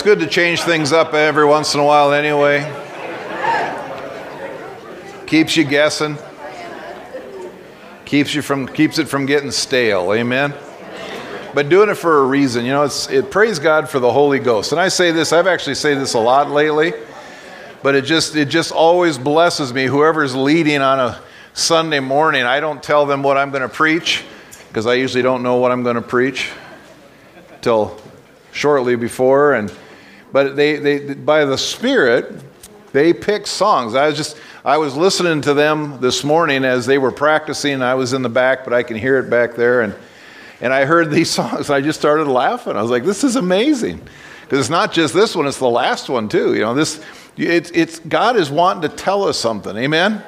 It's good to change things up every once in a while anyway. Keeps you guessing. Keeps you from keeps it from getting stale. Amen. But doing it for a reason, you know, it's it praise God for the Holy Ghost. And I say this, I've actually said this a lot lately, but it just it just always blesses me whoever's leading on a Sunday morning, I don't tell them what I'm going to preach because I usually don't know what I'm going to preach till shortly before and but they, they by the spirit they pick songs. I was just i was listening to them this morning as they were practicing. I was in the back but i can hear it back there. And and i heard these songs i just started laughing. I was like this is amazing. Because it's not just this one it's the last one too. You know this it's, it's god is wanting to tell us something. Amen?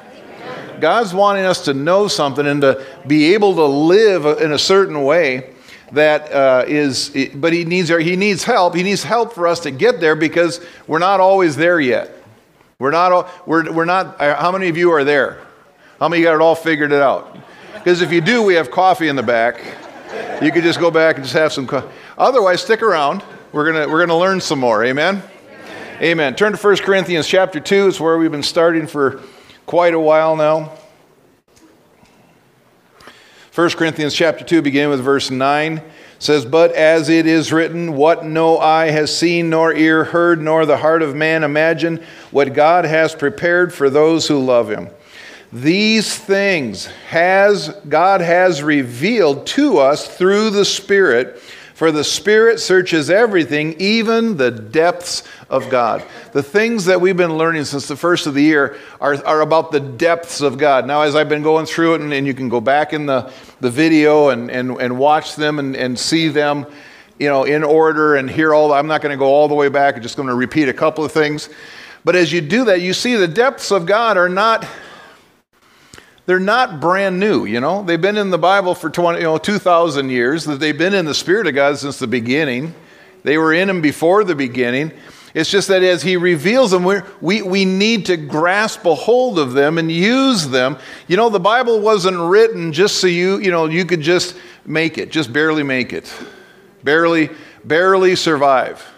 God's wanting us to know something and to be able to live in a certain way that uh, is, but he needs, he needs help. He needs help for us to get there because we're not always there yet. We're not, we're, we're not, uh, how many of you are there? How many got it all figured it out? Because if you do, we have coffee in the back. You could just go back and just have some coffee. Otherwise, stick around. We're going we're gonna learn some more. Amen? Amen. Turn to 1 Corinthians chapter 2. It's where we've been starting for quite a while now. 1 Corinthians chapter 2, beginning with verse 9, says, But as it is written, what no eye has seen, nor ear heard, nor the heart of man imagined, what God has prepared for those who love him. These things has God has revealed to us through the Spirit. For the Spirit searches everything, even the depths of God. The things that we've been learning since the first of the year are, are about the depths of God. Now, as I've been going through it, and, and you can go back in the, the video and, and, and watch them and, and see them, you know, in order and hear all, I'm not going to go all the way back, I'm just going to repeat a couple of things. But as you do that, you see the depths of God are not they're not brand new, you know. They've been in the Bible for 20, you know, 2,000 years. that They've been in the Spirit of God since the beginning. They were in Him before the beginning. It's just that as He reveals them, we we, need to grasp a hold of them and use them. You know, the Bible wasn't written just so you, you know, you could just make it, just barely make it, barely, barely survive.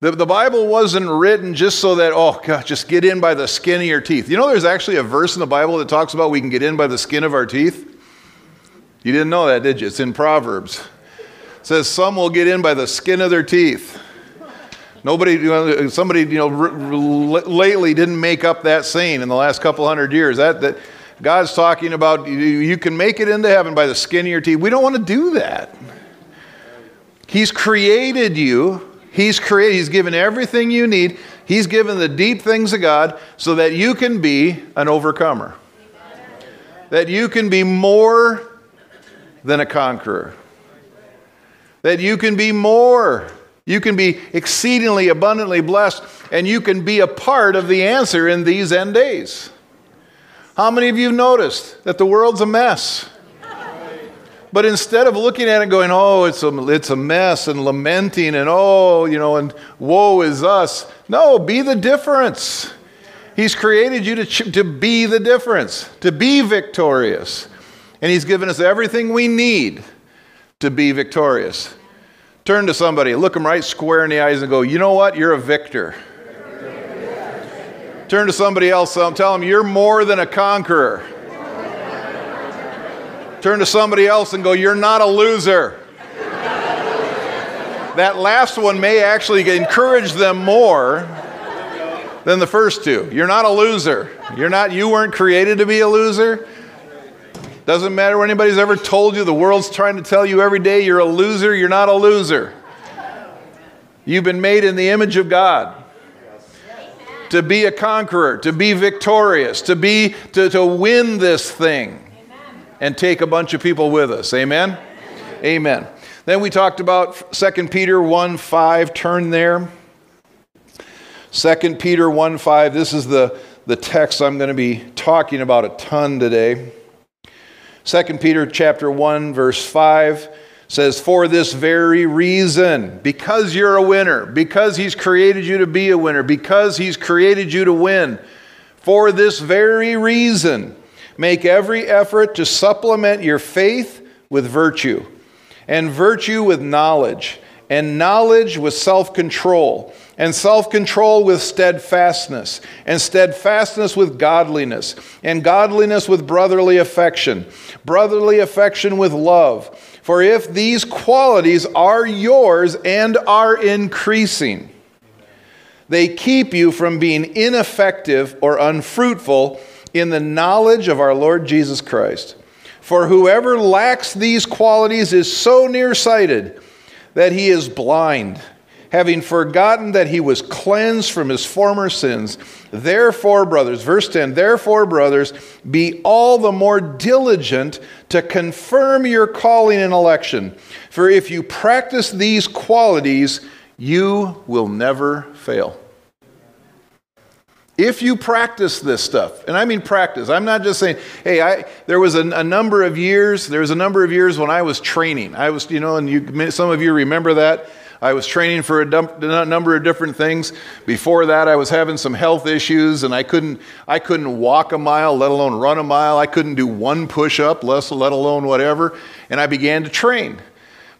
The, the Bible wasn't written just so that, oh, God, just get in by the skin of your teeth. You know, there's actually a verse in the Bible that talks about we can get in by the skin of our teeth. You didn't know that, did you? It's in Proverbs. It says, Some will get in by the skin of their teeth. Nobody, you know, somebody, you know, r- r- lately didn't make up that saying in the last couple hundred years. That, that God's talking about you, you can make it into heaven by the skin of your teeth. We don't want to do that. He's created you He's created, He's given everything you need. He's given the deep things of God so that you can be an overcomer. That you can be more than a conqueror. That you can be more. You can be exceedingly abundantly blessed, and you can be a part of the answer in these end days. How many of you noticed that the world's a mess? But instead of looking at it and going, oh, it's a, it's a mess and lamenting and oh, you know, and woe is us, no, be the difference. He's created you to, to be the difference, to be victorious. And He's given us everything we need to be victorious. Turn to somebody, look them right square in the eyes and go, you know what? You're a victor. Turn to somebody else, tell them, you're more than a conqueror. Turn to somebody else and go, You're not a loser. that last one may actually encourage them more than the first two. You're not a loser. You're not, you weren't created to be a loser. Doesn't matter what anybody's ever told you. The world's trying to tell you every day you're a loser. You're not a loser. You've been made in the image of God to be a conqueror, to be victorious, to be to, to win this thing and take a bunch of people with us. Amen? Amen. Then we talked about 2 Peter 1 5. Turn there. 2 Peter 1 5. This is the, the text I'm going to be talking about a ton today. 2 Peter chapter 1 verse 5 says for this very reason because you're a winner because he's created you to be a winner because he's created you to win for this very reason Make every effort to supplement your faith with virtue, and virtue with knowledge, and knowledge with self control, and self control with steadfastness, and steadfastness with godliness, and godliness with brotherly affection, brotherly affection with love. For if these qualities are yours and are increasing, they keep you from being ineffective or unfruitful in the knowledge of our Lord Jesus Christ. For whoever lacks these qualities is so nearsighted that he is blind, having forgotten that he was cleansed from his former sins. Therefore, brothers, verse 10, therefore, brothers, be all the more diligent to confirm your calling and election. For if you practice these qualities, you will never fail if you practice this stuff and i mean practice i'm not just saying hey I, there was a, a, number of years there was a number of years when i was training. I was you know and you, some of you remember that. I was training for a, number of different things. Before that i was having some health issues and i couldn't i couldn't walk a mile let alone run a mile. I couldn't do one push-up let alone whatever and i began to train.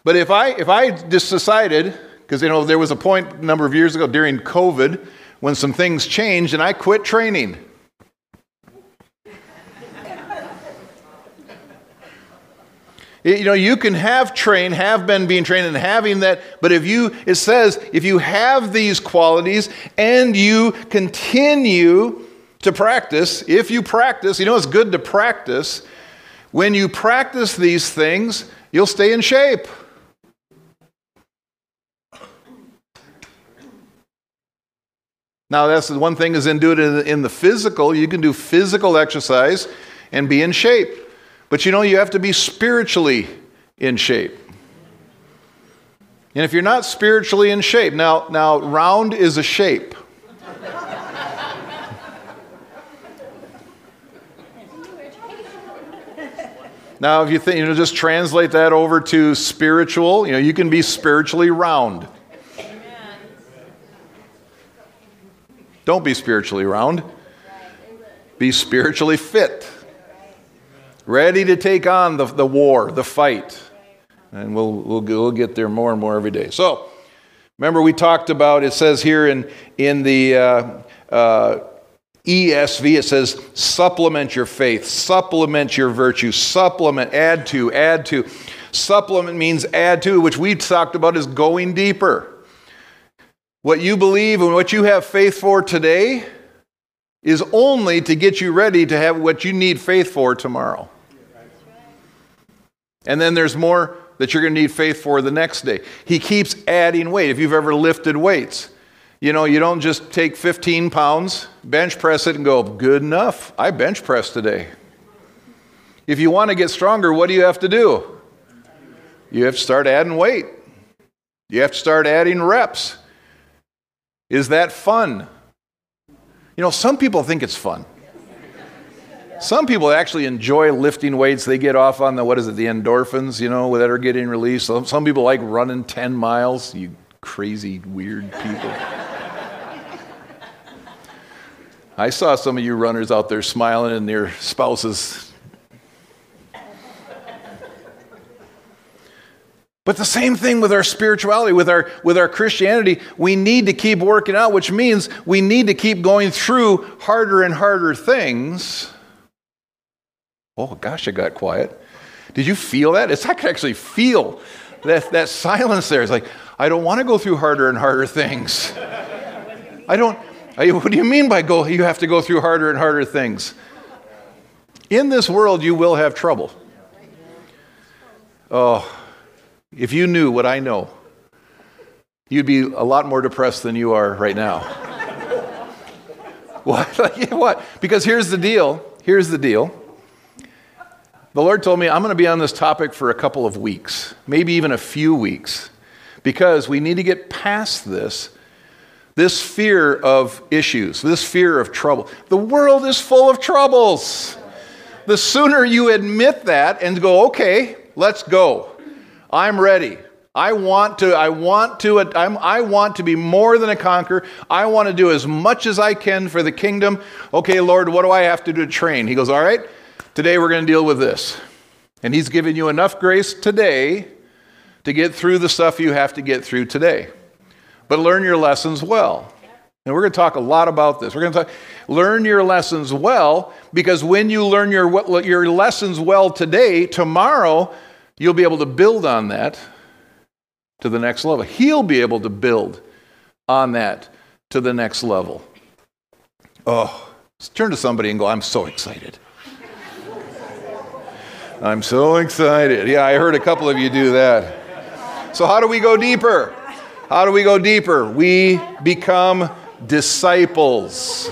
But if i if i just decided because you know there was a point a number of years ago during covid when some things changed and I quit training. You know, you can have trained, have been being trained, and having that, but if you, it says, if you have these qualities and you continue to practice, if you practice, you know, it's good to practice. When you practice these things, you'll stay in shape. Now, that's the one thing is in do it in the physical. You can do physical exercise and be in shape. But you know, you have to be spiritually in shape. And if you're not spiritually in shape, now, now round is a shape. now, if you think, you know, just translate that over to spiritual, you know, you can be spiritually round. Don't be spiritually round. Be spiritually fit. Ready to take on the, the war, the fight. And we'll, we'll, we'll get there more and more every day. So, remember, we talked about, it says here in, in the uh, uh, ESV, it says, supplement your faith, supplement your virtue, supplement, add to, add to. Supplement means add to, which we talked about is going deeper. What you believe and what you have faith for today is only to get you ready to have what you need faith for tomorrow. And then there's more that you're going to need faith for the next day. He keeps adding weight. If you've ever lifted weights, you know, you don't just take 15 pounds, bench press it, and go, good enough. I bench press today. If you want to get stronger, what do you have to do? You have to start adding weight. You have to start adding reps. Is that fun? You know, some people think it's fun. Some people actually enjoy lifting weights. They get off on the, what is it, the endorphins, you know, that are getting released. Some, some people like running 10 miles, you crazy, weird people. I saw some of you runners out there smiling and their spouses But the same thing with our spirituality, with our, with our Christianity, we need to keep working out, which means we need to keep going through harder and harder things. Oh, gosh, I got quiet. Did you feel that? It's, I could actually feel that, that silence there. It's like, I don't want to go through harder and harder things. I don't, I, what do you mean by go, you have to go through harder and harder things? In this world, you will have trouble. Oh, if you knew what I know, you'd be a lot more depressed than you are right now. what? what? Because here's the deal. Here's the deal. The Lord told me I'm going to be on this topic for a couple of weeks, maybe even a few weeks, because we need to get past this this fear of issues, this fear of trouble. The world is full of troubles. The sooner you admit that and go, okay, let's go. I'm ready. I want to, I want to, I'm, I want to be more than a conqueror. I want to do as much as I can for the kingdom. Okay, Lord, what do I have to do to train? He goes, All right, today we're going to deal with this. And He's given you enough grace today to get through the stuff you have to get through today. But learn your lessons well. And we're going to talk a lot about this. We're going to talk, learn your lessons well because when you learn your, your lessons well today, tomorrow you'll be able to build on that to the next level. He'll be able to build on that to the next level. Oh, turn to somebody and go, I'm so excited. I'm so excited. Yeah, I heard a couple of you do that. So, how do we go deeper? How do we go deeper? We become disciples.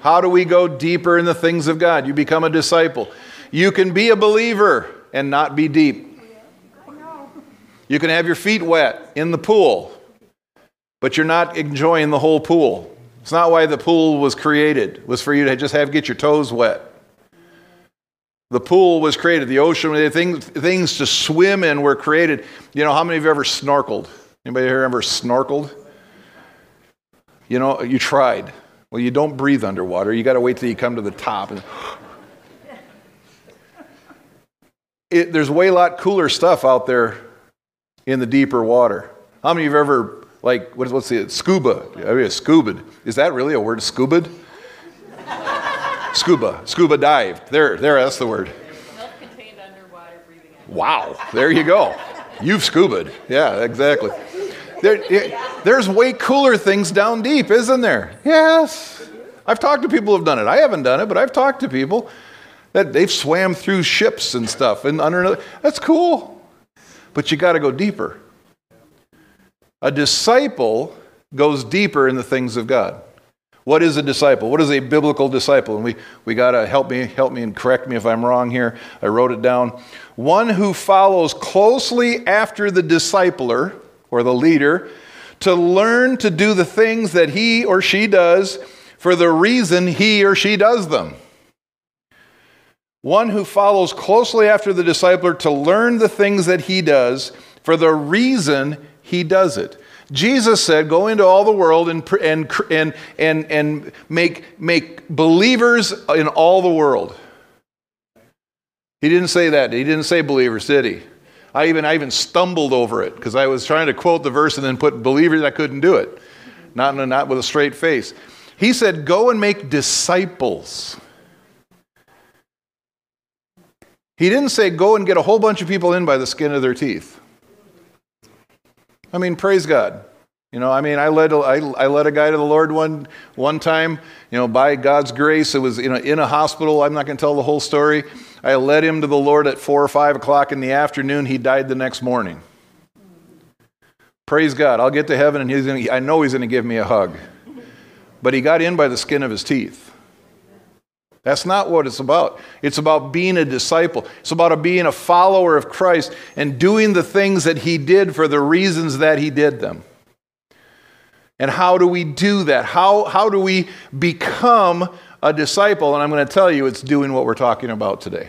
How do we go deeper in the things of God? You become a disciple. You can be a believer and not be deep. You can have your feet wet in the pool, but you're not enjoying the whole pool. It's not why the pool was created. It was for you to just have get your toes wet. The pool was created, the ocean, things, things to swim in were created. You know, how many of you ever snorkeled? Anybody here ever snorkeled? You know, you tried. Well, you don't breathe underwater. You got to wait till you come to the top. And it, there's way lot cooler stuff out there in the deeper water. How many of you have ever, like, what is, what's the, scuba? I mean, scuba. Is that really a word, scuba? scuba. Scuba dived. There, there, that's the word. Milk contained underwater breathing. Wow, there you go. You've scubaed. Yeah, exactly. There, there's way cooler things down deep, isn't there? Yes. I've talked to people who've done it. I haven't done it, but I've talked to people that they've swam through ships and stuff and under. That's cool. But you got to go deeper. A disciple goes deeper in the things of God. What is a disciple? What is a biblical disciple? And we, we got to help me, help me and correct me if I'm wrong here. I wrote it down. One who follows closely after the discipler or the leader to learn to do the things that he or she does for the reason he or she does them. One who follows closely after the discipler to learn the things that he does for the reason he does it. Jesus said, Go into all the world and, and, and, and, and make, make believers in all the world. He didn't say that. He didn't say believers, did he? I even, I even stumbled over it because I was trying to quote the verse and then put believers. I couldn't do it, not, not with a straight face. He said, Go and make disciples. He didn't say, Go and get a whole bunch of people in by the skin of their teeth. I mean, praise God. You know, I mean, I led, I, I led a guy to the Lord one, one time, you know, by God's grace. It was you know, in a hospital. I'm not going to tell the whole story. I led him to the Lord at 4 or 5 o'clock in the afternoon. He died the next morning. Praise God. I'll get to heaven and he's gonna, I know he's going to give me a hug. But he got in by the skin of his teeth. That's not what it's about. It's about being a disciple. It's about being a follower of Christ and doing the things that he did for the reasons that he did them. And how do we do that? How, how do we become a disciple? And I'm going to tell you, it's doing what we're talking about today.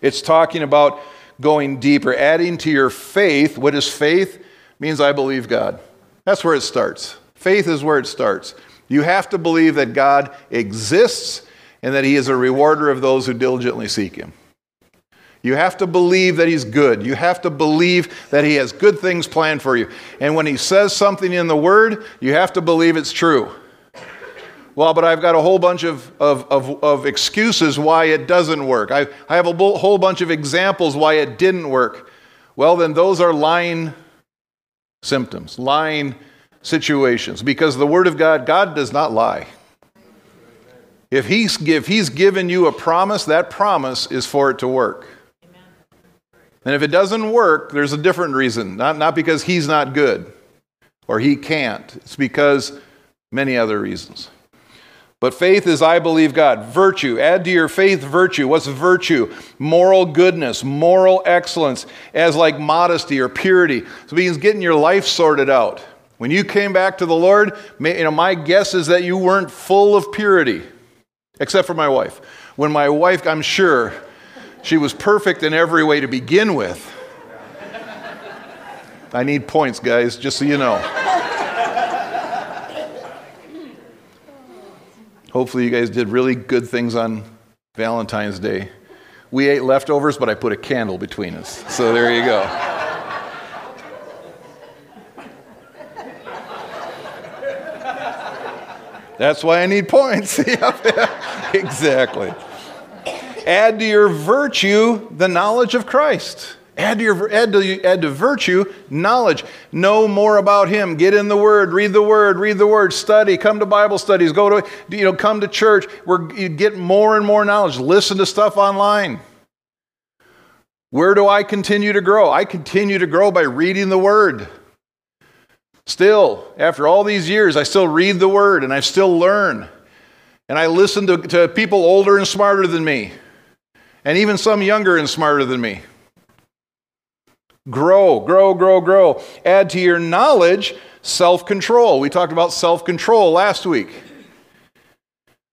It's talking about going deeper, adding to your faith. What is faith? It means I believe God. That's where it starts. Faith is where it starts. You have to believe that God exists and that He is a rewarder of those who diligently seek Him. You have to believe that He's good. You have to believe that He has good things planned for you. And when He says something in the Word, you have to believe it's true. Well, but I've got a whole bunch of, of, of, of excuses why it doesn't work. I, I have a whole bunch of examples why it didn't work. Well, then those are lying symptoms, lying situations. Because the Word of God, God does not lie. If he's, if he's given you a promise, that promise is for it to work. And if it doesn't work, there's a different reason. Not, not because he's not good or he can't, it's because many other reasons. But faith is I believe God. Virtue. Add to your faith virtue. What's virtue? Moral goodness, moral excellence, as like modesty or purity. So it means getting your life sorted out. When you came back to the Lord, you know, my guess is that you weren't full of purity, except for my wife. When my wife, I'm sure, she was perfect in every way to begin with. I need points, guys, just so you know. Hopefully, you guys did really good things on Valentine's Day. We ate leftovers, but I put a candle between us. So there you go. That's why I need points. exactly. Add to your virtue the knowledge of Christ. Add to, your, add, to, add to virtue knowledge. Know more about Him. Get in the Word. Read the Word. Read the Word. Study. Come to Bible studies. Go to, you know, come to church. Where you get more and more knowledge. Listen to stuff online. Where do I continue to grow? I continue to grow by reading the Word. Still, after all these years, I still read the Word and I still learn. And I listen to, to people older and smarter than me, and even some younger and smarter than me. Grow, grow, grow, grow. Add to your knowledge self control. We talked about self control last week.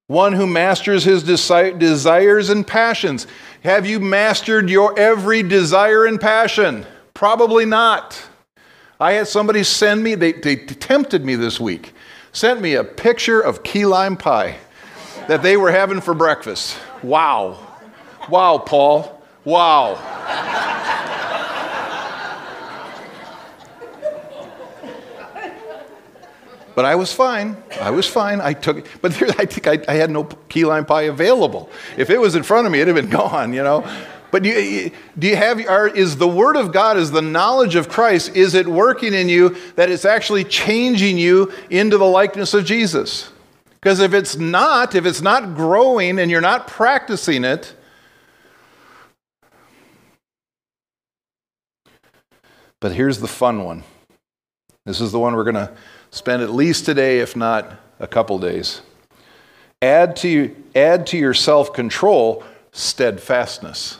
One who masters his desi- desires and passions. Have you mastered your every desire and passion? Probably not. I had somebody send me, they, they tempted me this week, sent me a picture of key lime pie that they were having for breakfast. Wow. Wow, Paul. Wow. But I was fine. I was fine. I took it. But I think I, I, had no key lime pie available. If it was in front of me, it'd have been gone, you know. But do you, do you have, are, is the Word of God, is the knowledge of Christ, is it working in you that it's actually changing you into the likeness of Jesus? Because if it's not, if it's not growing and you're not practicing it, but here's the fun one. This is the one we're going to spend at least today, if not a couple days. Add to, add to your self control steadfastness.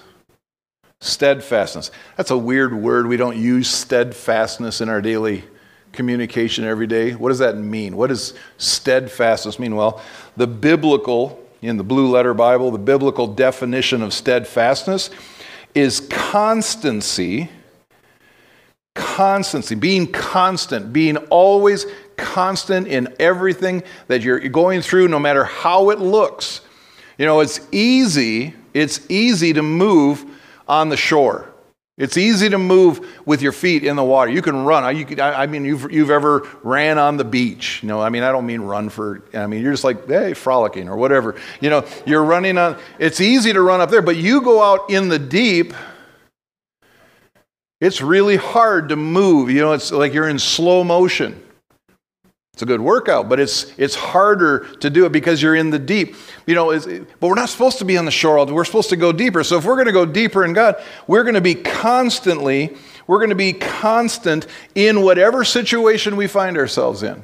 Steadfastness. That's a weird word. We don't use steadfastness in our daily communication every day. What does that mean? What does steadfastness mean? Well, the biblical, in the blue letter Bible, the biblical definition of steadfastness is constancy. Constancy, being constant, being always constant in everything that you're going through, no matter how it looks. You know, it's easy, it's easy to move on the shore. It's easy to move with your feet in the water. You can run. You I mean, you've, you've ever ran on the beach. You know, I mean, I don't mean run for, I mean, you're just like, hey, frolicking or whatever. You know, you're running on, it's easy to run up there, but you go out in the deep, it's really hard to move. You know, it's like you're in slow motion. It's a good workout, but it's, it's harder to do it because you're in the deep. You know, but we're not supposed to be on the shore. We're supposed to go deeper. So if we're going to go deeper in God, we're going to be constantly, we're going to be constant in whatever situation we find ourselves in.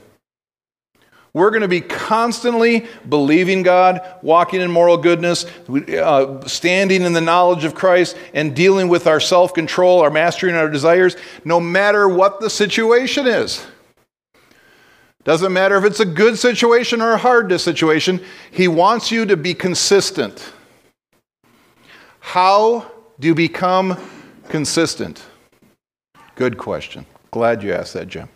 We're going to be constantly believing God, walking in moral goodness, uh, standing in the knowledge of Christ, and dealing with our self control, our mastering our desires, no matter what the situation is. Doesn't matter if it's a good situation or a hard situation, He wants you to be consistent. How do you become consistent? Good question. Glad you asked that, Jim.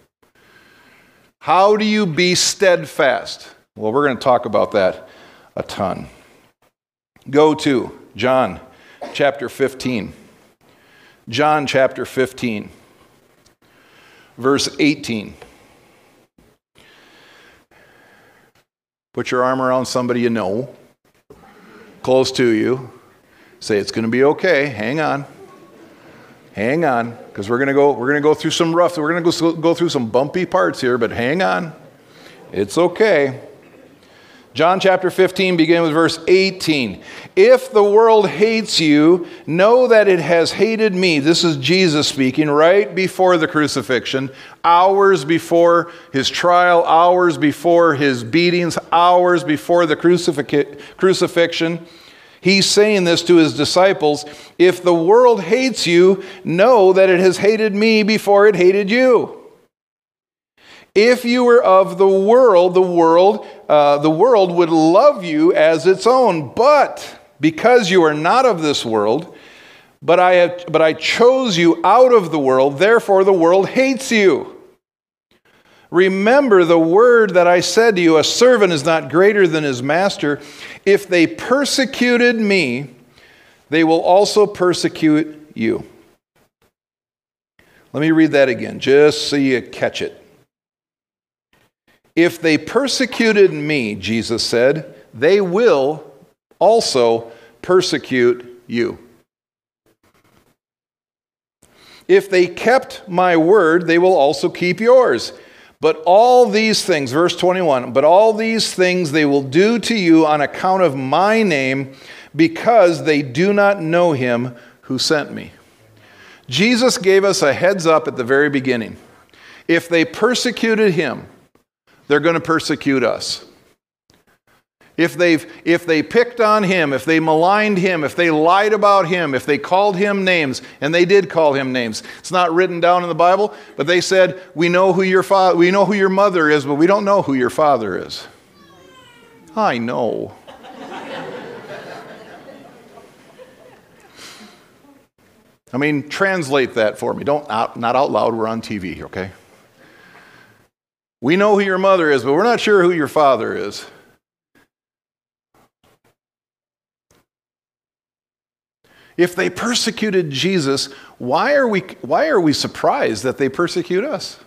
How do you be steadfast? Well, we're going to talk about that a ton. Go to John chapter 15. John chapter 15, verse 18. Put your arm around somebody you know, close to you. Say, it's going to be okay. Hang on. Hang on, because we're going to go. We're going to go through some rough. We're going to go, go through some bumpy parts here, but hang on. It's okay. John chapter 15, beginning with verse 18. If the world hates you, know that it has hated me. This is Jesus speaking right before the crucifixion, hours before his trial, hours before his beatings, hours before the crucifixion. He's saying this to his disciples If the world hates you, know that it has hated me before it hated you. If you were of the world, the world, uh, the world would love you as its own. But because you are not of this world, but I, have, but I chose you out of the world, therefore the world hates you. Remember the word that I said to you a servant is not greater than his master. If they persecuted me, they will also persecute you. Let me read that again, just so you catch it. If they persecuted me, Jesus said, they will also persecute you. If they kept my word, they will also keep yours. But all these things, verse 21, but all these things they will do to you on account of my name, because they do not know him who sent me. Jesus gave us a heads up at the very beginning. If they persecuted him, they're going to persecute us. If, they've, if they picked on him, if they maligned him, if they lied about him, if they called him names, and they did call him names. It's not written down in the Bible, but they said, We know who your father, we know who your mother is, but we don't know who your father is. I know. I mean, translate that for me. Don't out, not out loud, we're on TV, okay? We know who your mother is, but we're not sure who your father is. If they persecuted Jesus, why are we, why are we surprised that they persecute us?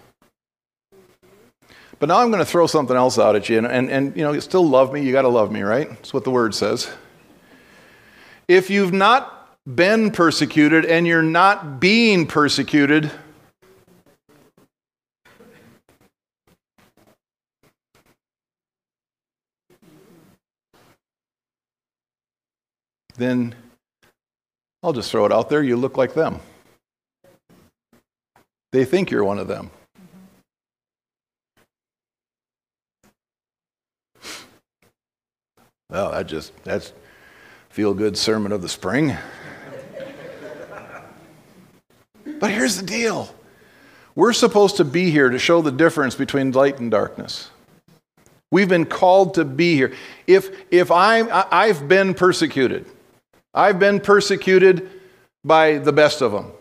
But now I'm going to throw something else out at you, and, and, and you know, you still love me, you got to love me, right? That's what the word says. If you've not been persecuted and you're not being persecuted, then I'll just throw it out there. You look like them. They think you're one of them. Well, that just that's feel good sermon of the spring. But here's the deal we're supposed to be here to show the difference between light and darkness. We've been called to be here. If, if I'm, I've been persecuted, I've been persecuted by the best of them.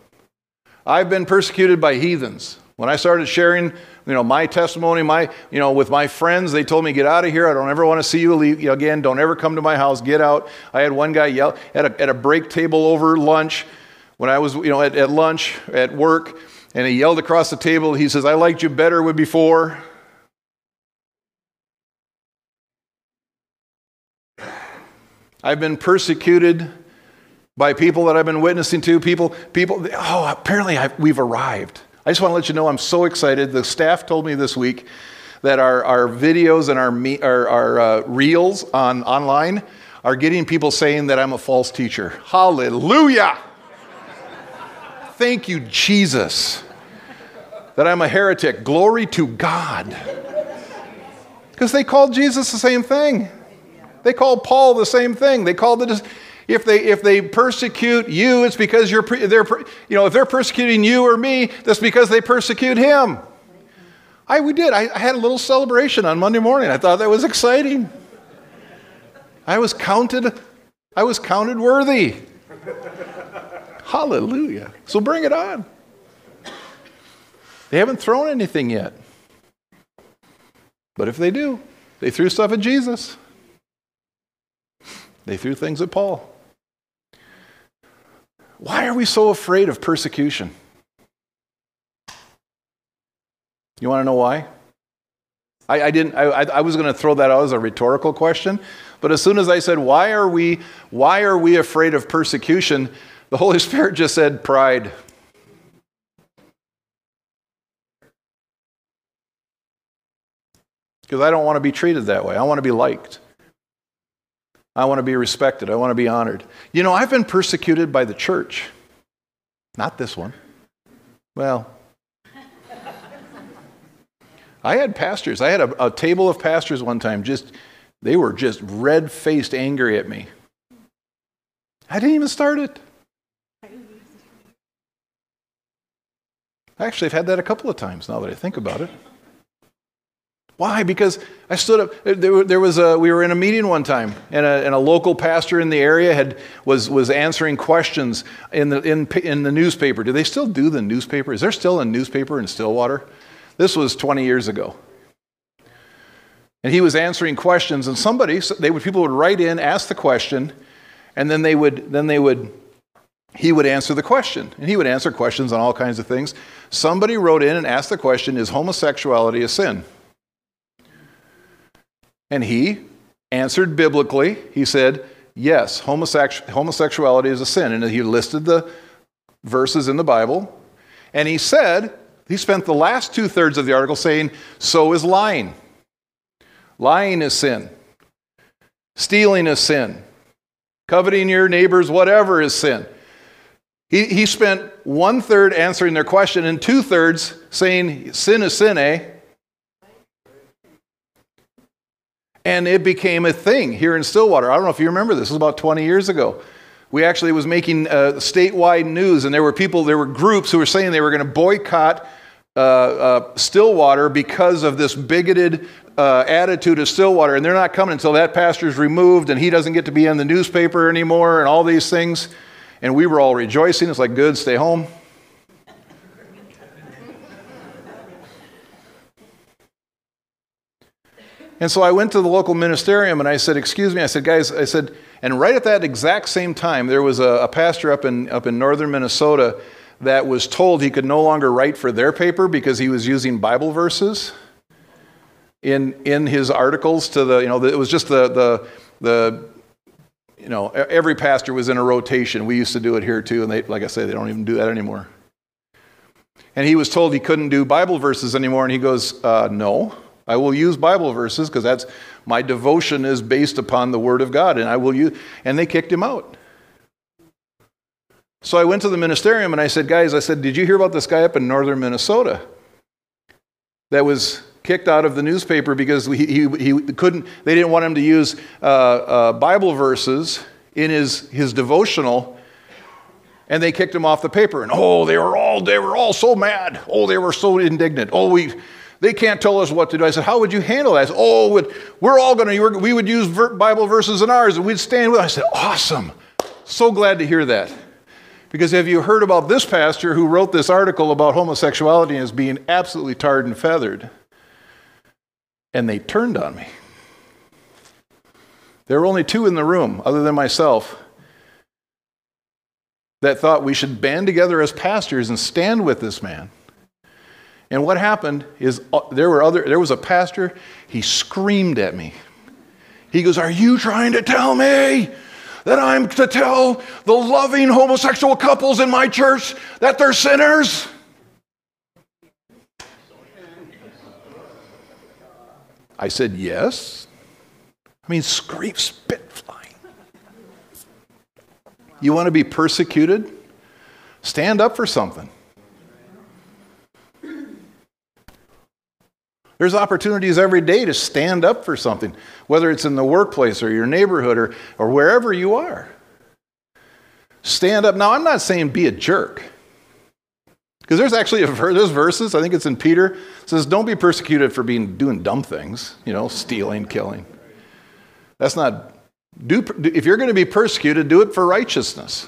I've been persecuted by heathens. When I started sharing, you know, my testimony, my, you know, with my friends, they told me, "Get out of here! I don't ever want to see you again. Don't ever come to my house. Get out." I had one guy yell at a, at a break table over lunch when I was, you know, at, at lunch, at work, and he yelled across the table, he says, I liked you better with before. I've been persecuted by people that I've been witnessing to. People, people, oh, apparently I've, we've arrived. I just want to let you know I'm so excited. The staff told me this week that our, our videos and our, our, our uh, reels on online are getting people saying that I'm a false teacher. Hallelujah! Thank you, Jesus, that I'm a heretic. Glory to God. Because they called Jesus the same thing. They called Paul the same thing. They called it. If they if they persecute you, it's because you're they're you know if they're persecuting you or me, that's because they persecute him. I we did. I, I had a little celebration on Monday morning. I thought that was exciting. I was counted. I was counted worthy. Hallelujah. So bring it on. They haven't thrown anything yet. But if they do, they threw stuff at Jesus. They threw things at Paul. Why are we so afraid of persecution? You want to know why? I, I didn't. I, I was going to throw that out as a rhetorical question, but as soon as I said, "Why are we? Why are we afraid of persecution?" The Holy Spirit just said pride. Because I don't want to be treated that way. I want to be liked. I want to be respected. I want to be honored. You know, I've been persecuted by the church. Not this one. Well, I had pastors. I had a, a table of pastors one time, just, they were just red faced angry at me. I didn't even start it. Actually, I've had that a couple of times now that I think about it. Why? Because I stood up. Uh, there, there was a, we were in a meeting one time, and a, and a, local pastor in the area had, was, was answering questions in the, in, in the newspaper. Do they still do the newspaper? Is there still a newspaper in Stillwater? This was 20 years ago. And he was answering questions, and somebody, they would, people would write in, ask the question, And then they would, then they would, he would answer the question. And he would answer questions on all kinds of things. Somebody wrote in and asked the question Is homosexuality a sin? And he answered biblically. He said, Yes, homosexuality is a sin. And he listed the verses in the Bible. And he said, he spent the last two thirds of the article saying, So is lying. Lying is sin. Stealing is sin. Coveting your neighbor's whatever is sin. He, he spent one third answering their question and two thirds saying, Sin is sin, eh? And it became a thing here in Stillwater. I don't know if you remember this, this was about 20 years ago. We actually was making uh, statewide news, and there were people, there were groups who were saying they were going to boycott uh, uh, Stillwater because of this bigoted uh, attitude of Stillwater, and they're not coming until that pastor's removed and he doesn't get to be in the newspaper anymore and all these things. And we were all rejoicing. It's like, good, stay home. And so I went to the local ministerium and I said, Excuse me. I said, Guys, I said, and right at that exact same time, there was a, a pastor up in, up in northern Minnesota that was told he could no longer write for their paper because he was using Bible verses in, in his articles to the, you know, it was just the, the, the, you know, every pastor was in a rotation. We used to do it here too, and they, like I say, they don't even do that anymore. And he was told he couldn't do Bible verses anymore, and he goes, uh, No, I will use Bible verses because that's my devotion is based upon the Word of God, and I will use. And they kicked him out. So I went to the ministerium and I said, Guys, I said, did you hear about this guy up in northern Minnesota that was kicked out of the newspaper because he, he, he couldn't, they didn't want him to use uh, uh, Bible verses in his, his devotional and they kicked him off the paper and oh they were all they were all so mad oh they were so indignant oh we they can't tell us what to do i said how would you handle that said, oh we're all going to we would use bible verses in ours and we'd stand with i said awesome so glad to hear that because have you heard about this pastor who wrote this article about homosexuality as being absolutely tarred and feathered? And they turned on me. There were only two in the room, other than myself, that thought we should band together as pastors and stand with this man. And what happened is uh, there were other there was a pastor, he screamed at me. He goes, "Are you trying to tell me that I'm to tell the loving homosexual couples in my church that they're sinners? I said, Yes. I mean, scream, spit flying. You want to be persecuted? Stand up for something. There's opportunities every day to stand up for something, whether it's in the workplace or your neighborhood or, or wherever you are. Stand up. Now, I'm not saying be a jerk. Because there's actually a, there's verses, I think it's in Peter, says, don't be persecuted for being doing dumb things, you know, stealing, killing. That's not, do, if you're going to be persecuted, do it for righteousness.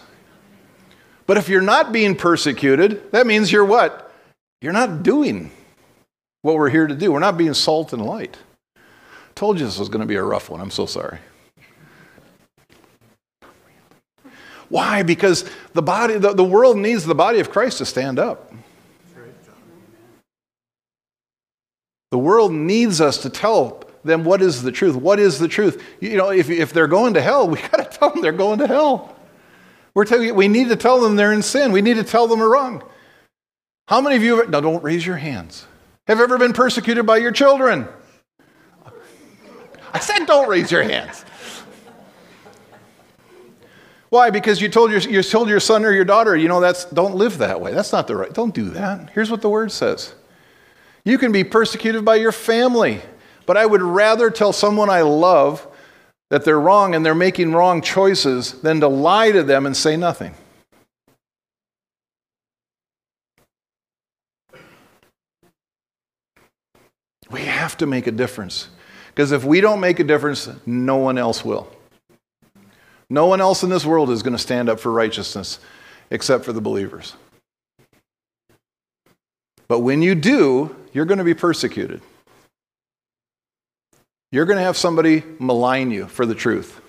But if you're not being persecuted, that means you're what? You're not doing what we're here to do. We're not being salt and light. Told you this was going to be a rough one. I'm so sorry. Why? Because the body, the, the world needs the body of Christ to stand up. The world needs us to tell them what is the truth. What is the truth? You know, if, if they're going to hell, we got to tell them they're going to hell. We're telling you, we need to tell them they're in sin. We need to tell them they're wrong. How many of you, now don't raise your hands. Have you ever been persecuted by your children? I said, don't raise your hands. Why? Because you told your, you told your son or your daughter, you know, that's, don't live that way. That's not the right, don't do that. Here's what the word says. You can be persecuted by your family, but I would rather tell someone I love that they're wrong and they're making wrong choices than to lie to them and say nothing. We have to make a difference. Because if we don't make a difference, no one else will. No one else in this world is going to stand up for righteousness except for the believers. But when you do, you're going to be persecuted. You're going to have somebody malign you for the truth.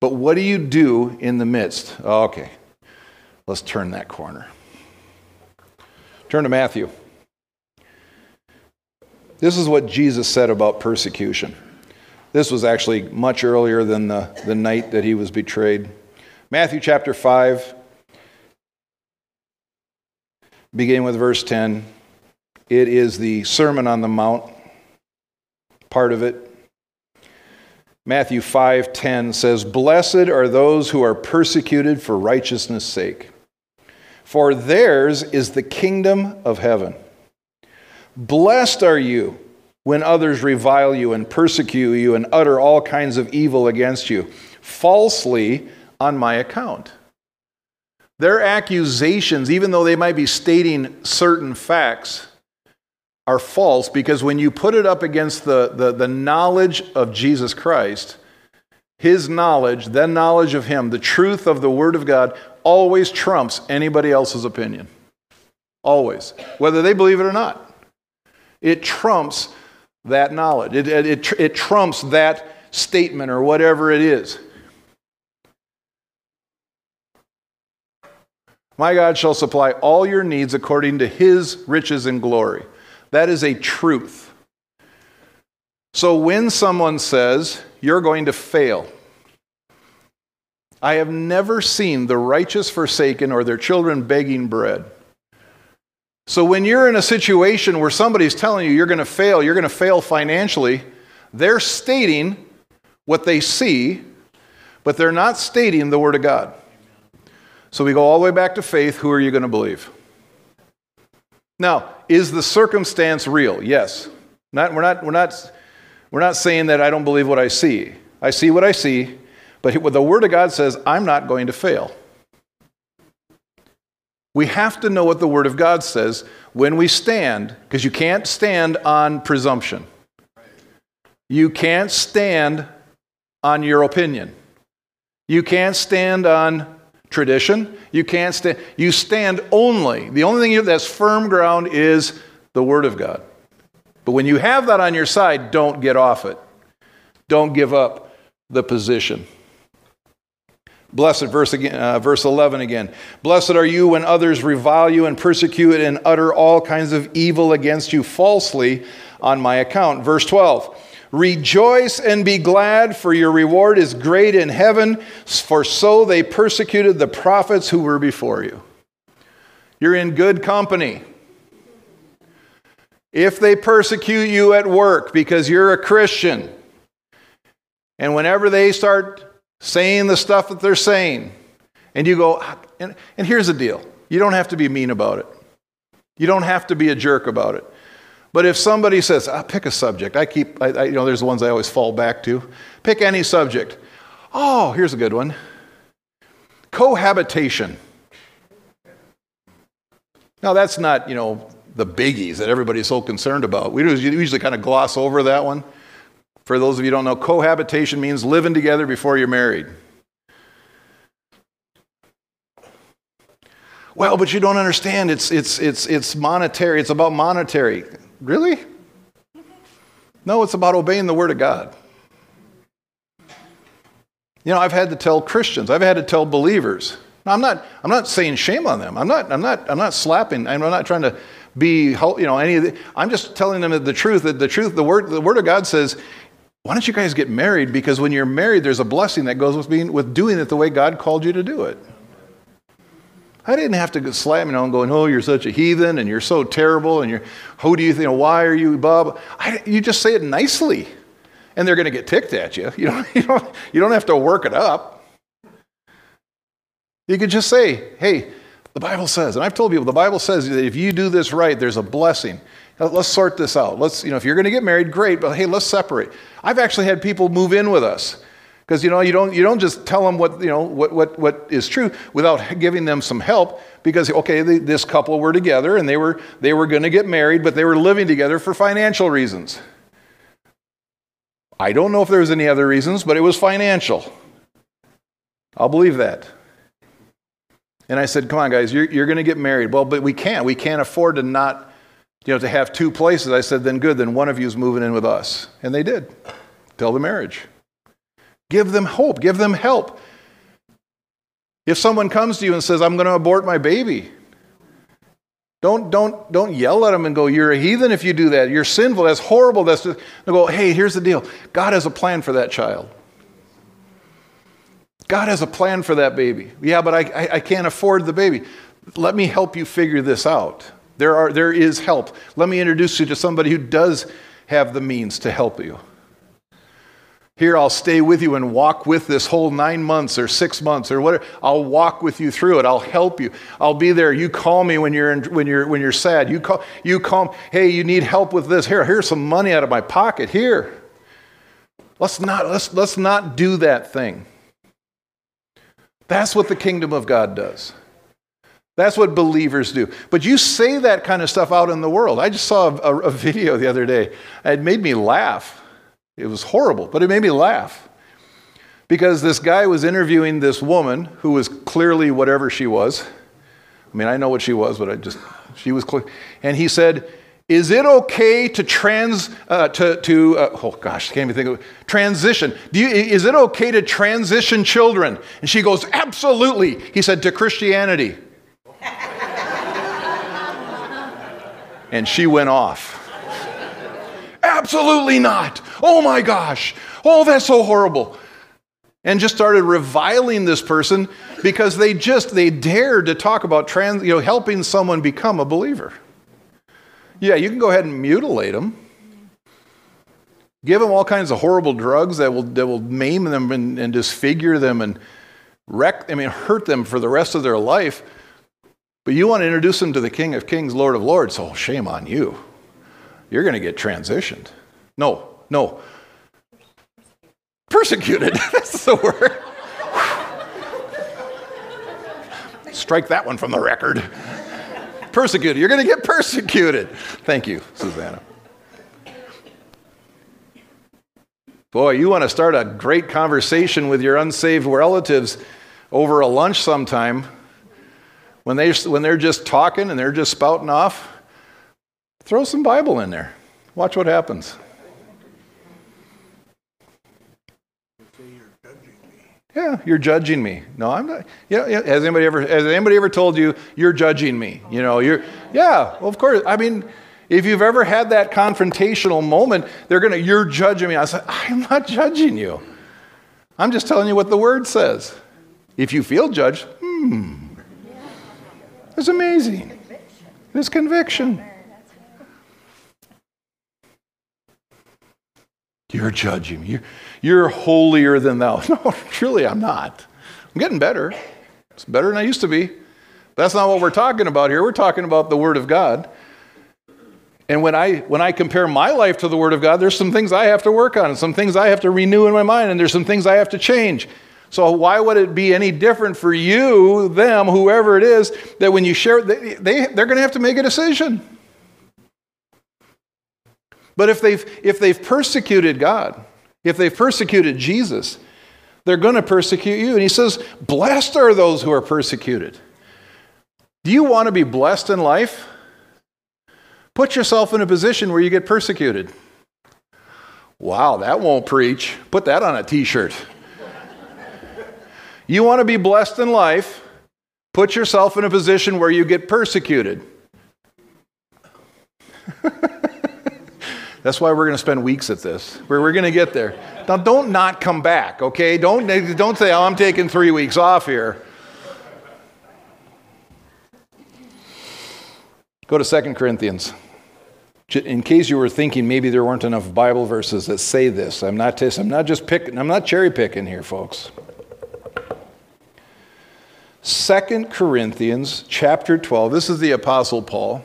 But what do you do in the midst? Okay, let's turn that corner. Turn to Matthew. This is what Jesus said about persecution. This was actually much earlier than the, the night that he was betrayed. Matthew chapter 5, beginning with verse 10. It is the Sermon on the Mount, part of it. Matthew 5:10 says, "Blessed are those who are persecuted for righteousness' sake, for theirs is the kingdom of heaven. Blessed are you when others revile you and persecute you and utter all kinds of evil against you, falsely on my account." Their accusations, even though they might be stating certain facts, are false because when you put it up against the, the, the, knowledge of Jesus Christ, his knowledge, then knowledge of him, the truth of the Word of God, always trumps anybody else's opinion. Always. Whether they believe it or not. It trumps that knowledge. It, it, it, trumps that statement or whatever it is. My God shall supply all your needs according to his riches and glory. That is a truth. So when someone says, you're going to fail, I have never seen the righteous forsaken or their children begging bread. So when you're in a situation where somebody's telling you you're going to fail, you're going to fail financially, they're stating what they see, but they're not stating the Word of God. So we go all the way back to faith. Who are you going to believe? Now, is the circumstance real? Yes. Not, we're, not, we're, not, we're not saying that I don't believe what I see. I see what I see, but the Word of God says, I'm not going to fail. We have to know what the Word of God says when we stand, because you can't stand on presumption. You can't stand on your opinion. You can't stand on tradition. You can't stand. You stand only. The only thing that's firm ground is the Word of God. But when you have that on your side, don't get off it. Don't give up the position. Blessed, verse, again, uh, verse 11 again. Blessed are you when others revile you and persecute and utter all kinds of evil against you falsely on my account. Verse 12. Rejoice and be glad, for your reward is great in heaven, for so they persecuted the prophets who were before you. You're in good company. If they persecute you at work because you're a Christian, and whenever they start saying the stuff that they're saying, and you go, and, and here's the deal you don't have to be mean about it, you don't have to be a jerk about it. But if somebody says, ah, pick a subject, I keep, I, I, you know, there's the ones I always fall back to. Pick any subject. Oh, here's a good one cohabitation. Now, that's not, you know, the biggies that everybody's so concerned about. We usually kind of gloss over that one. For those of you who don't know, cohabitation means living together before you're married. Well, but you don't understand. It's, it's, it's, it's monetary. It's about monetary. Really? No, it's about obeying the Word of God. You know, I've had to tell Christians, I've had to tell believers. Now, I'm not, I'm not saying shame on them. I'm not, I'm not, I'm not slapping. I'm not trying to be, you know, any of the, I'm just telling them the truth. That the truth, the word, the word of God says, why don't you guys get married? Because when you're married, there's a blessing that goes with being, with doing it the way God called you to do it. I didn't have to slam you know, going, oh, you're such a heathen and you're so terrible and you're, who do you think, why are you, Bob? I, you just say it nicely and they're going to get ticked at you. You don't, you, don't, you don't have to work it up. You could just say, hey, the Bible says, and I've told people, the Bible says that if you do this right, there's a blessing. Let's sort this out. Let's, you know, if you're going to get married, great, but hey, let's separate. I've actually had people move in with us because you know you don't you don't just tell them what you know what what what is true without giving them some help because okay they, this couple were together and they were they were going to get married but they were living together for financial reasons. I don't know if there was any other reasons but it was financial. I'll believe that. And i said come on guys you're, you're going to get married. Well but we can't. We can't afford to not you know to have two places i said then good then one of you is moving in with us and they did till the marriage Give them hope, give them help. If someone comes to you and says, I'm going to abort my baby, don't, don't, don't yell at them and go, You're a heathen if you do that. You're sinful. That's horrible. That's just, go, Hey, here's the deal God has a plan for that child. God has a plan for that baby. Yeah, but I, I, I can't afford the baby. Let me help you figure this out. There, are, there is help. Let me introduce you to somebody who does have the means to help you. Here, I'll stay with you and walk with this whole nine months or six months or whatever. I'll walk with you through it. I'll help you. I'll be there. You call me when you're, in, when you're, when you're sad. You call, you call, hey, you need help with this. Here, here's some money out of my pocket. Here. Let's not, let's, let's not do that thing. That's what the kingdom of God does. That's what believers do. But you say that kind of stuff out in the world. I just saw a, a, video the other day. It made me laugh. It was horrible, but it made me laugh. Because this guy was interviewing this woman who was clearly whatever she was. I mean, I know what she was, but I just, she was clear. And he said, Is it okay to trans, uh, to, to uh, oh gosh, I can't even think of it, transition? You, is it okay to transition children? And she goes, Absolutely. He said, To Christianity. and she went off. Absolutely not. Oh my gosh. Oh, that's so horrible. And just started reviling this person because they just they dared to talk about trans, you know, helping someone become a believer. Yeah, you can go ahead and mutilate them. Give them all kinds of horrible drugs that will, that will maim them and, and disfigure them and wreck, I mean, hurt them for the rest of their life. But you want to introduce them to the King of Kings, Lord of Lords. Oh, shame on you you're going to get transitioned. No, no. Persecuted. That's the word. Strike that one from the record. Persecuted. You're going to get persecuted. Thank you, Susanna. Boy, you want to start a great conversation with your unsaved relatives over a lunch sometime when, they, when they're just talking and they're just spouting off. Throw some Bible in there. Watch what happens. Yeah, you're judging me. No, I'm not. Yeah, yeah, has anybody ever has anybody ever told you you're judging me? You know, you're yeah, well, of course. I mean, if you've ever had that confrontational moment, they're gonna, you're judging me. I said, I'm not judging you. I'm just telling you what the word says. If you feel judged, hmm. It's amazing. It's conviction. You're judging me. You're, you're holier than thou. No, truly, I'm not. I'm getting better. It's better than I used to be. That's not what we're talking about here. We're talking about the Word of God. And when I, when I compare my life to the Word of God, there's some things I have to work on, and some things I have to renew in my mind, and there's some things I have to change. So, why would it be any different for you, them, whoever it is, that when you share, they, they, they're going to have to make a decision? But if they've, if they've persecuted God, if they've persecuted Jesus, they're going to persecute you. And he says, Blessed are those who are persecuted. Do you want to be blessed in life? Put yourself in a position where you get persecuted. Wow, that won't preach. Put that on a t shirt. You want to be blessed in life? Put yourself in a position where you get persecuted. That's why we're going to spend weeks at this. We're, we're going to get there. Now, don't not come back, okay? Don't, don't say, oh, I'm taking three weeks off here. Go to 2 Corinthians. In case you were thinking maybe there weren't enough Bible verses that say this, I'm not, I'm not just picking, I'm not cherry picking here, folks. 2 Corinthians chapter 12, this is the Apostle Paul.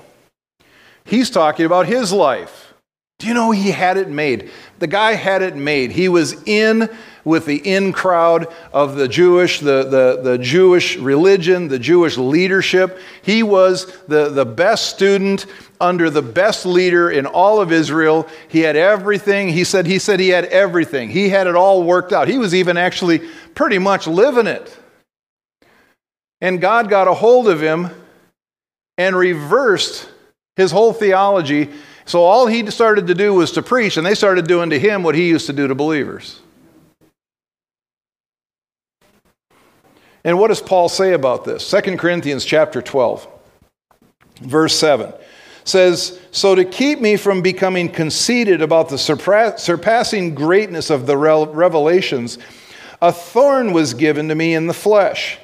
He's talking about his life. Do you know he had it made? The guy had it made. He was in with the in crowd of the Jewish, the, the, the Jewish religion, the Jewish leadership. He was the, the best student under the best leader in all of Israel. He had everything. He said he said he had everything. He had it all worked out. He was even actually pretty much living it. And God got a hold of him and reversed his whole theology so all he started to do was to preach, and they started doing to him what he used to do to believers. And what does Paul say about this? 2 Corinthians chapter 12, verse 7 says, So to keep me from becoming conceited about the surpassing greatness of the revelations, a thorn was given to me in the flesh,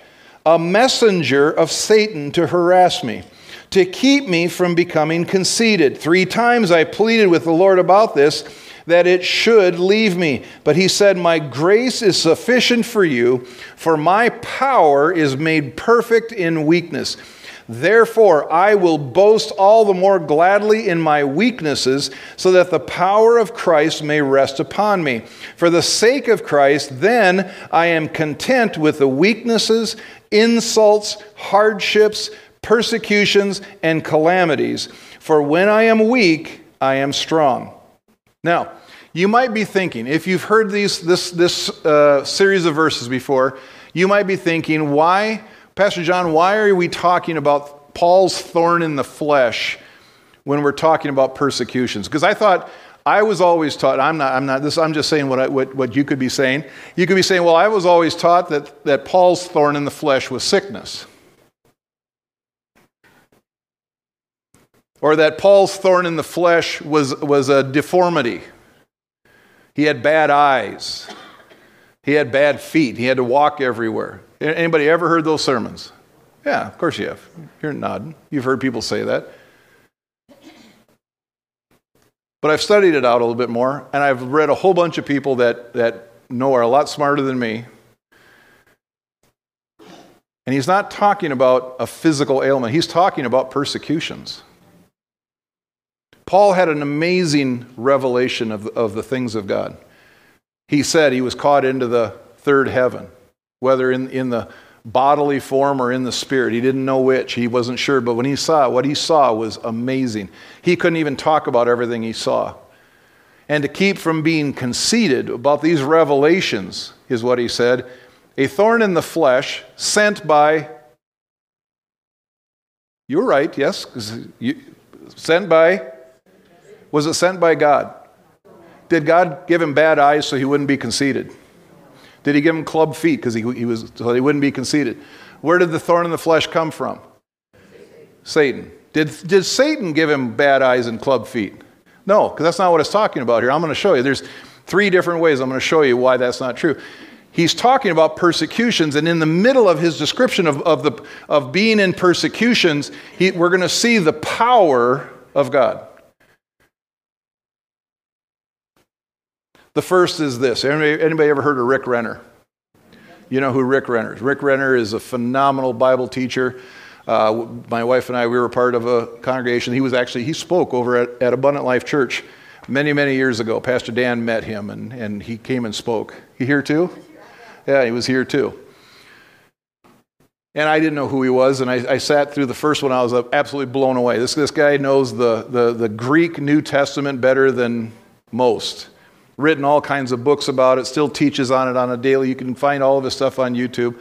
a messenger of Satan to harass me, to keep me from becoming conceited. Three times I pleaded with the Lord about this that it should leave me. But he said, My grace is sufficient for you, for my power is made perfect in weakness. Therefore, I will boast all the more gladly in my weaknesses, so that the power of Christ may rest upon me. For the sake of Christ, then I am content with the weaknesses, insults, hardships, persecutions, and calamities. For when I am weak, I am strong. Now, you might be thinking, if you've heard these, this, this uh, series of verses before, you might be thinking, why, Pastor Jon, why are we talking about Paul's thorn in the flesh when we're talking about persecutions? Because I thought, I was always taught, I'm not, I'm not this, I'm just saying what, I, what, what you could be saying. You could be saying, well, I was always taught that, that Paul's thorn in the flesh was sickness. Or that Paul's thorn in the flesh was, was a deformity. He had bad eyes. He had bad feet. He had to walk everywhere. Anybody ever heard those sermons? Yeah, of course you have. You're nodding. You've heard people say that. But I've studied it out a little bit more, and I've read a whole bunch of people that, that know are a lot smarter than me. And he's not talking about a physical ailment, he's talking about persecutions. Paul had an amazing revelation of, of the things of God. He said he was caught into the third heaven, whether in, in the bodily form or in the spirit. He didn't know which. He wasn't sure. But when he saw, what he saw was amazing. He couldn't even talk about everything he saw. And to keep from being conceited about these revelations, is what he said a thorn in the flesh sent by, you're right, yes, you, sent by was it sent by God? Did God give him bad eyes so he wouldn't be conceited? Did he give him club feet because he, he was so he wouldn't be conceited? Where did the thorn in the flesh come from? Satan. Did, did Satan give him bad eyes and club feet? No, because that's not what it's talking about here. I'm going to show you. There's three different ways I'm going to show you why that's not true. He's talking about persecutions, and in the middle of his description of, of, the, of being in persecutions, he, we're going to see the power of God. The first is this. Anybody, anybody ever heard of Rick Renner? You know who Rick Renner is. Rick Renner is a phenomenal Bible teacher. Uh, my wife and I, we were part of a congregation. He was actually, he spoke over at, at Abundant Life Church many, many years ago. Pastor Dan met him and, and he came and spoke. He here too? Yeah, he was here too. And I didn't know who he was, and I, I, sat through the first one. I was absolutely blown away. This, this guy knows the, the, the Greek New Testament better than most written all kinds of books about it, still teaches on it on a daily. You can find all of his stuff on YouTube.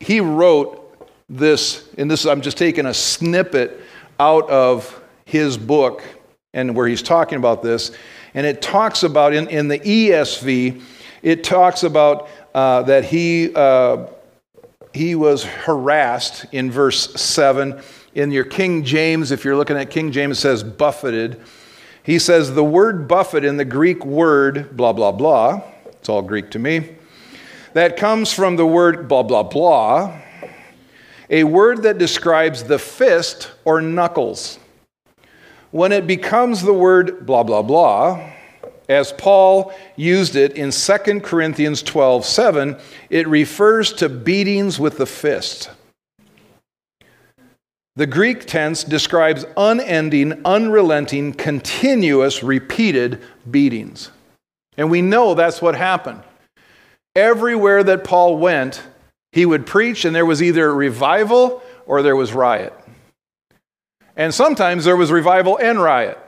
He wrote this, and this I'm just taking a snippet out of his book and where he's talking about this. And it talks about, in, in the ESV, it talks about uh, that he, uh, he was harassed in verse 7. In your King James, if you're looking at King James, it says buffeted. He says the word buffet in the Greek word blah, blah, blah, it's all Greek to me, that comes from the word blah, blah, blah, a word that describes the fist or knuckles. When it becomes the word blah, blah, blah, as Paul used it in 2 Corinthians 12 7, it refers to beatings with the fist. The Greek tense describes unending, unrelenting, continuous, repeated beatings. And we know that's what happened. Everywhere that Paul went, he would preach, and there was either revival or there was riot. And sometimes there was revival and riot.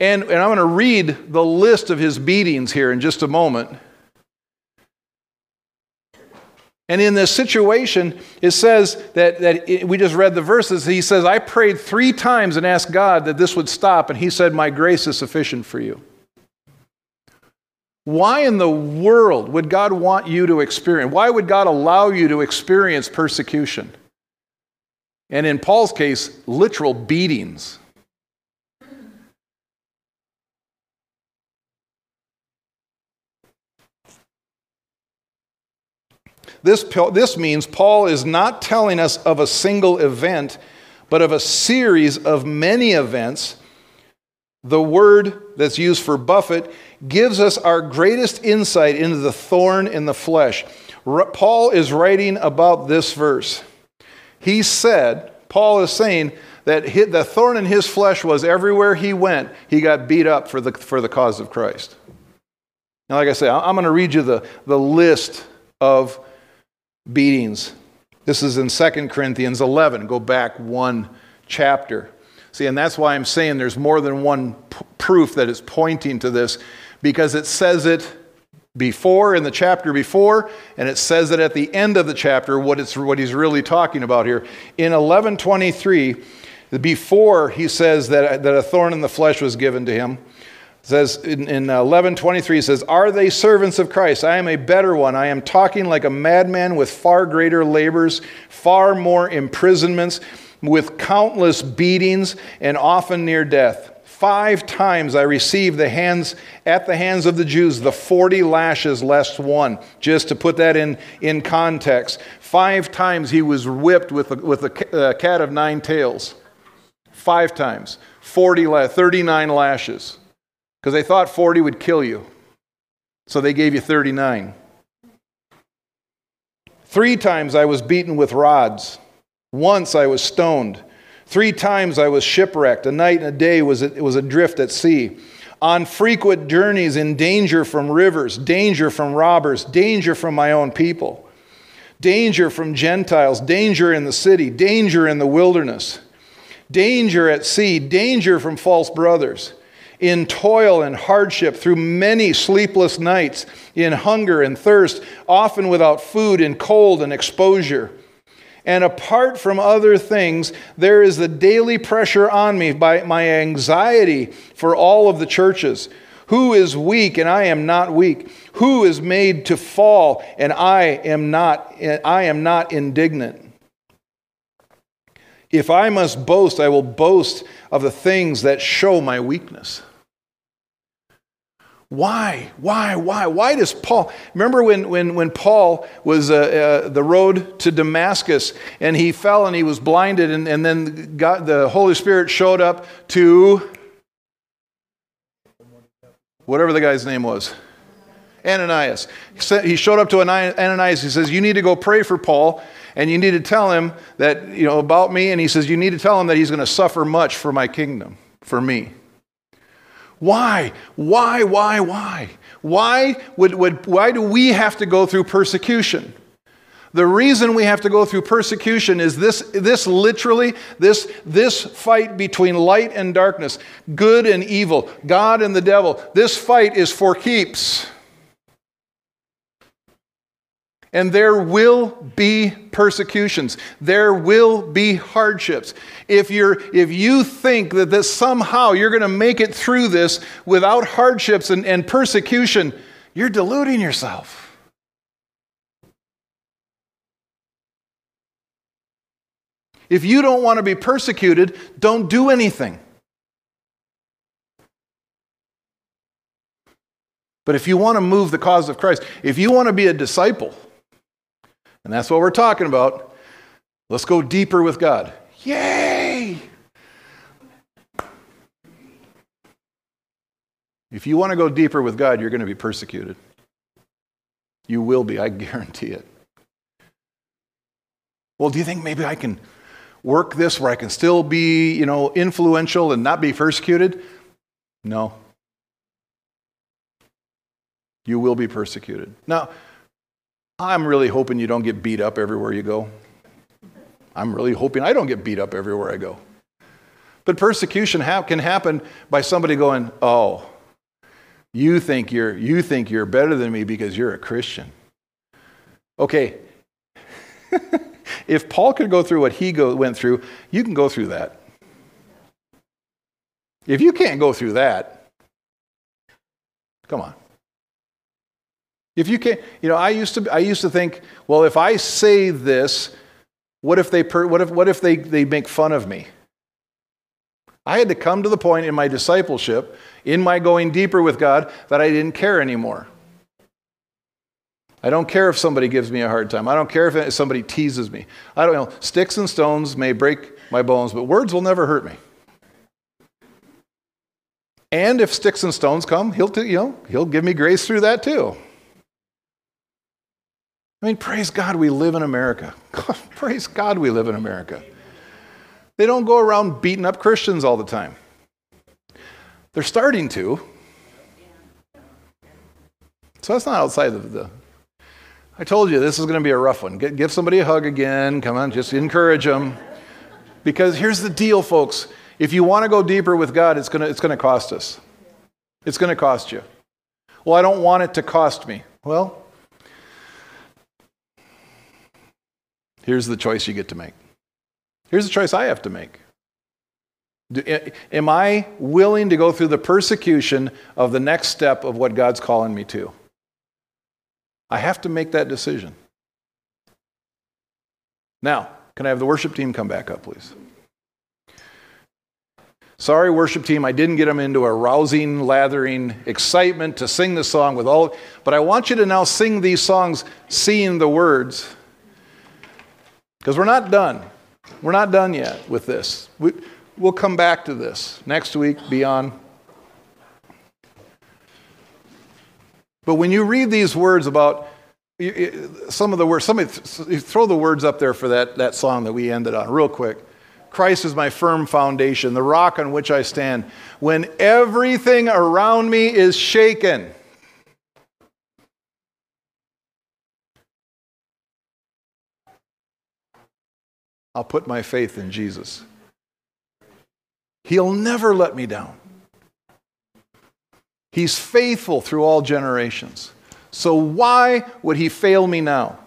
And, and I'm going to read the list of his beatings here in just a moment. And in this situation, it says that, that it, we just read the verses. He says, I prayed three times and asked God that this would stop, and He said, My grace is sufficient for you. Why in the world would God want you to experience? Why would God allow you to experience persecution? And in Paul's case, literal beatings. This, this means Paul is not telling us of a single event, but of a series of many events. The word that's used for buffet gives us our greatest insight into the thorn in the flesh. Paul is writing about this verse. He said, Paul is saying that the thorn in his flesh was everywhere he went, he got beat up for the, for the cause of Christ. Now, like I say, I'm going to read you the, the list of beatings. This is in 2 Corinthians 11. Go back one chapter. See, and that's why I'm saying there's more than one p- proof that is pointing to this, because it says it before in the chapter before, and it says it at the end of the chapter what, it's, what he's really talking about here. In 1123, before he says that, that a thorn in the flesh was given to him, says in, in uh, 1123 says are they servants of christ? I am a better one. I am talking like a madman with far greater labors far more imprisonments with countless beatings and often near death. Five times i received the hands at the hands of the jews the 40 lashes less one. Just to put that in, in context five times he was whipped with a, with a uh, cat of nine tails. Five times. 40 39 lashes because they thought 40 would kill you. So they gave you 39. Three times I was beaten with rods. Once I was stoned. Three times I was shipwrecked. A night and a day was, it was adrift at sea. On frequent journeys in danger from rivers, danger from robbers, danger from my own people, danger from Gentiles, danger in the city, danger in the wilderness, danger at sea, danger from false brothers in toil and hardship, through many sleepless nights, in hunger and thirst, often without food, in cold and exposure. And apart from other things, there is the daily pressure on me by my anxiety for all of the churches. Who is weak and I am not weak? Who is made to fall and I am not I am not indignant? If I must boast, I will boast of the things that show my weakness. Why? Why? Why? Why does Paul? Remember when, when, when Paul was uh, uh, the road to Damascus and he fell and he was blinded, and, and then God, the Holy Spirit showed up to whatever the guy's name was Ananias. He showed up to Ananias. He says, You need to go pray for Paul and you need to tell him that, you know, about me. And he says, You need to tell him that he's going to suffer much for my kingdom, for me. Why? Why? Why? Why? Why, would, would, why do we have to go through persecution? The reason we have to go through persecution is this, this literally, this, this fight between light and darkness, good and evil, God and the devil. This fight is for keeps. And there will be persecutions. There will be hardships. If, you're, if you think that this, somehow you're going to make it through this without hardships and, and persecution, you're deluding yourself. If you don't want to be persecuted, don't do anything. But if you want to move the cause of Christ, if you want to be a disciple, and that's what we're talking about. Let's go deeper with God. Yay! If you want to go deeper with God, you're going to be persecuted. You will be, I guarantee it. Well, do you think maybe I can work this where I can still be, you know, influential and not be persecuted? No. You will be persecuted. Now, I'm really hoping you don't get beat up everywhere you go. I'm really hoping I don't get beat up everywhere I go. But persecution ha- can happen by somebody going, "Oh, you think you're you think you're better than me because you're a Christian." Okay. if Paul could go through what he go, went through, you can go through that. If you can't go through that, come on. If you can't, you know, I used to, I used to think, well, if I say this, what if they, what if, what if they, they make fun of me? I had to come to the point in my discipleship, in my going deeper with God, that I didn't care anymore. I don't care if somebody gives me a hard time. I don't care if somebody teases me. I don't know. Sticks and stones may break my bones, but words will never hurt me. And if sticks and stones come, he'll, you know, he'll give me grace through that too. I mean, praise God we live in America. praise God we live in America. They don't go around beating up Christians all the time. They're starting to. So that's not outside of the. I told you this is going to be a rough one. Get, give somebody a hug again. Come on, just encourage them. Because here's the deal, folks. If you want to go deeper with God, it's going to, it's going to cost us. It's going to cost you. Well, I don't want it to cost me. Well, here's the choice you get to make. Here's the choice I have to make. Do, am I willing to go through the persecution of the next step of what God's calling me to? I have to make that decision. Now, can I have the worship team come back up, please? Sorry, worship team, I didn't get them into a rousing, lathering excitement to sing the song with all, but I want you to now sing these songs seeing the words. Because we're not done. We're not done yet with this. We, we'll come back to this next week, beyond. But when you read these words about some of the words, somebody throw the words up there for that, that song that we ended on, real quick. Christ is my firm foundation, the rock on which I stand. When everything around me is shaken, I'll put my faith in Jesus. He'll never let me down. He's faithful through all generations. So why would he fail me now?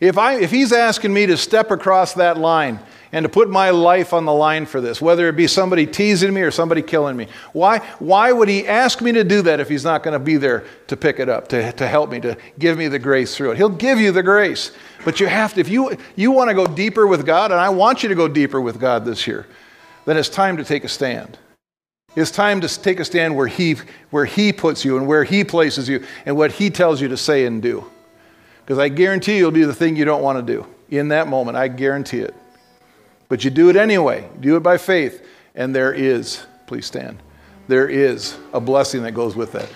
If, I, if he's asking me to step across that line and to put my life on the line for this, whether it be somebody teasing me or somebody killing me. Why, why would he ask me to do that if he's not going to be there to pick it up, to, to help me, to give me the grace through it? He'll give you the grace. But you have to, if you, you want to go deeper with God, and I want you to go deeper with God this year, then it's time to take a stand. It's time to take a stand where he, where he puts you and where He places you and what He tells you to say and do. Because I guarantee you it'll be the thing you don't want to do in that moment. I guarantee it. But you do it anyway. do it by faith. And there is, please stand, there is a blessing that goes with that.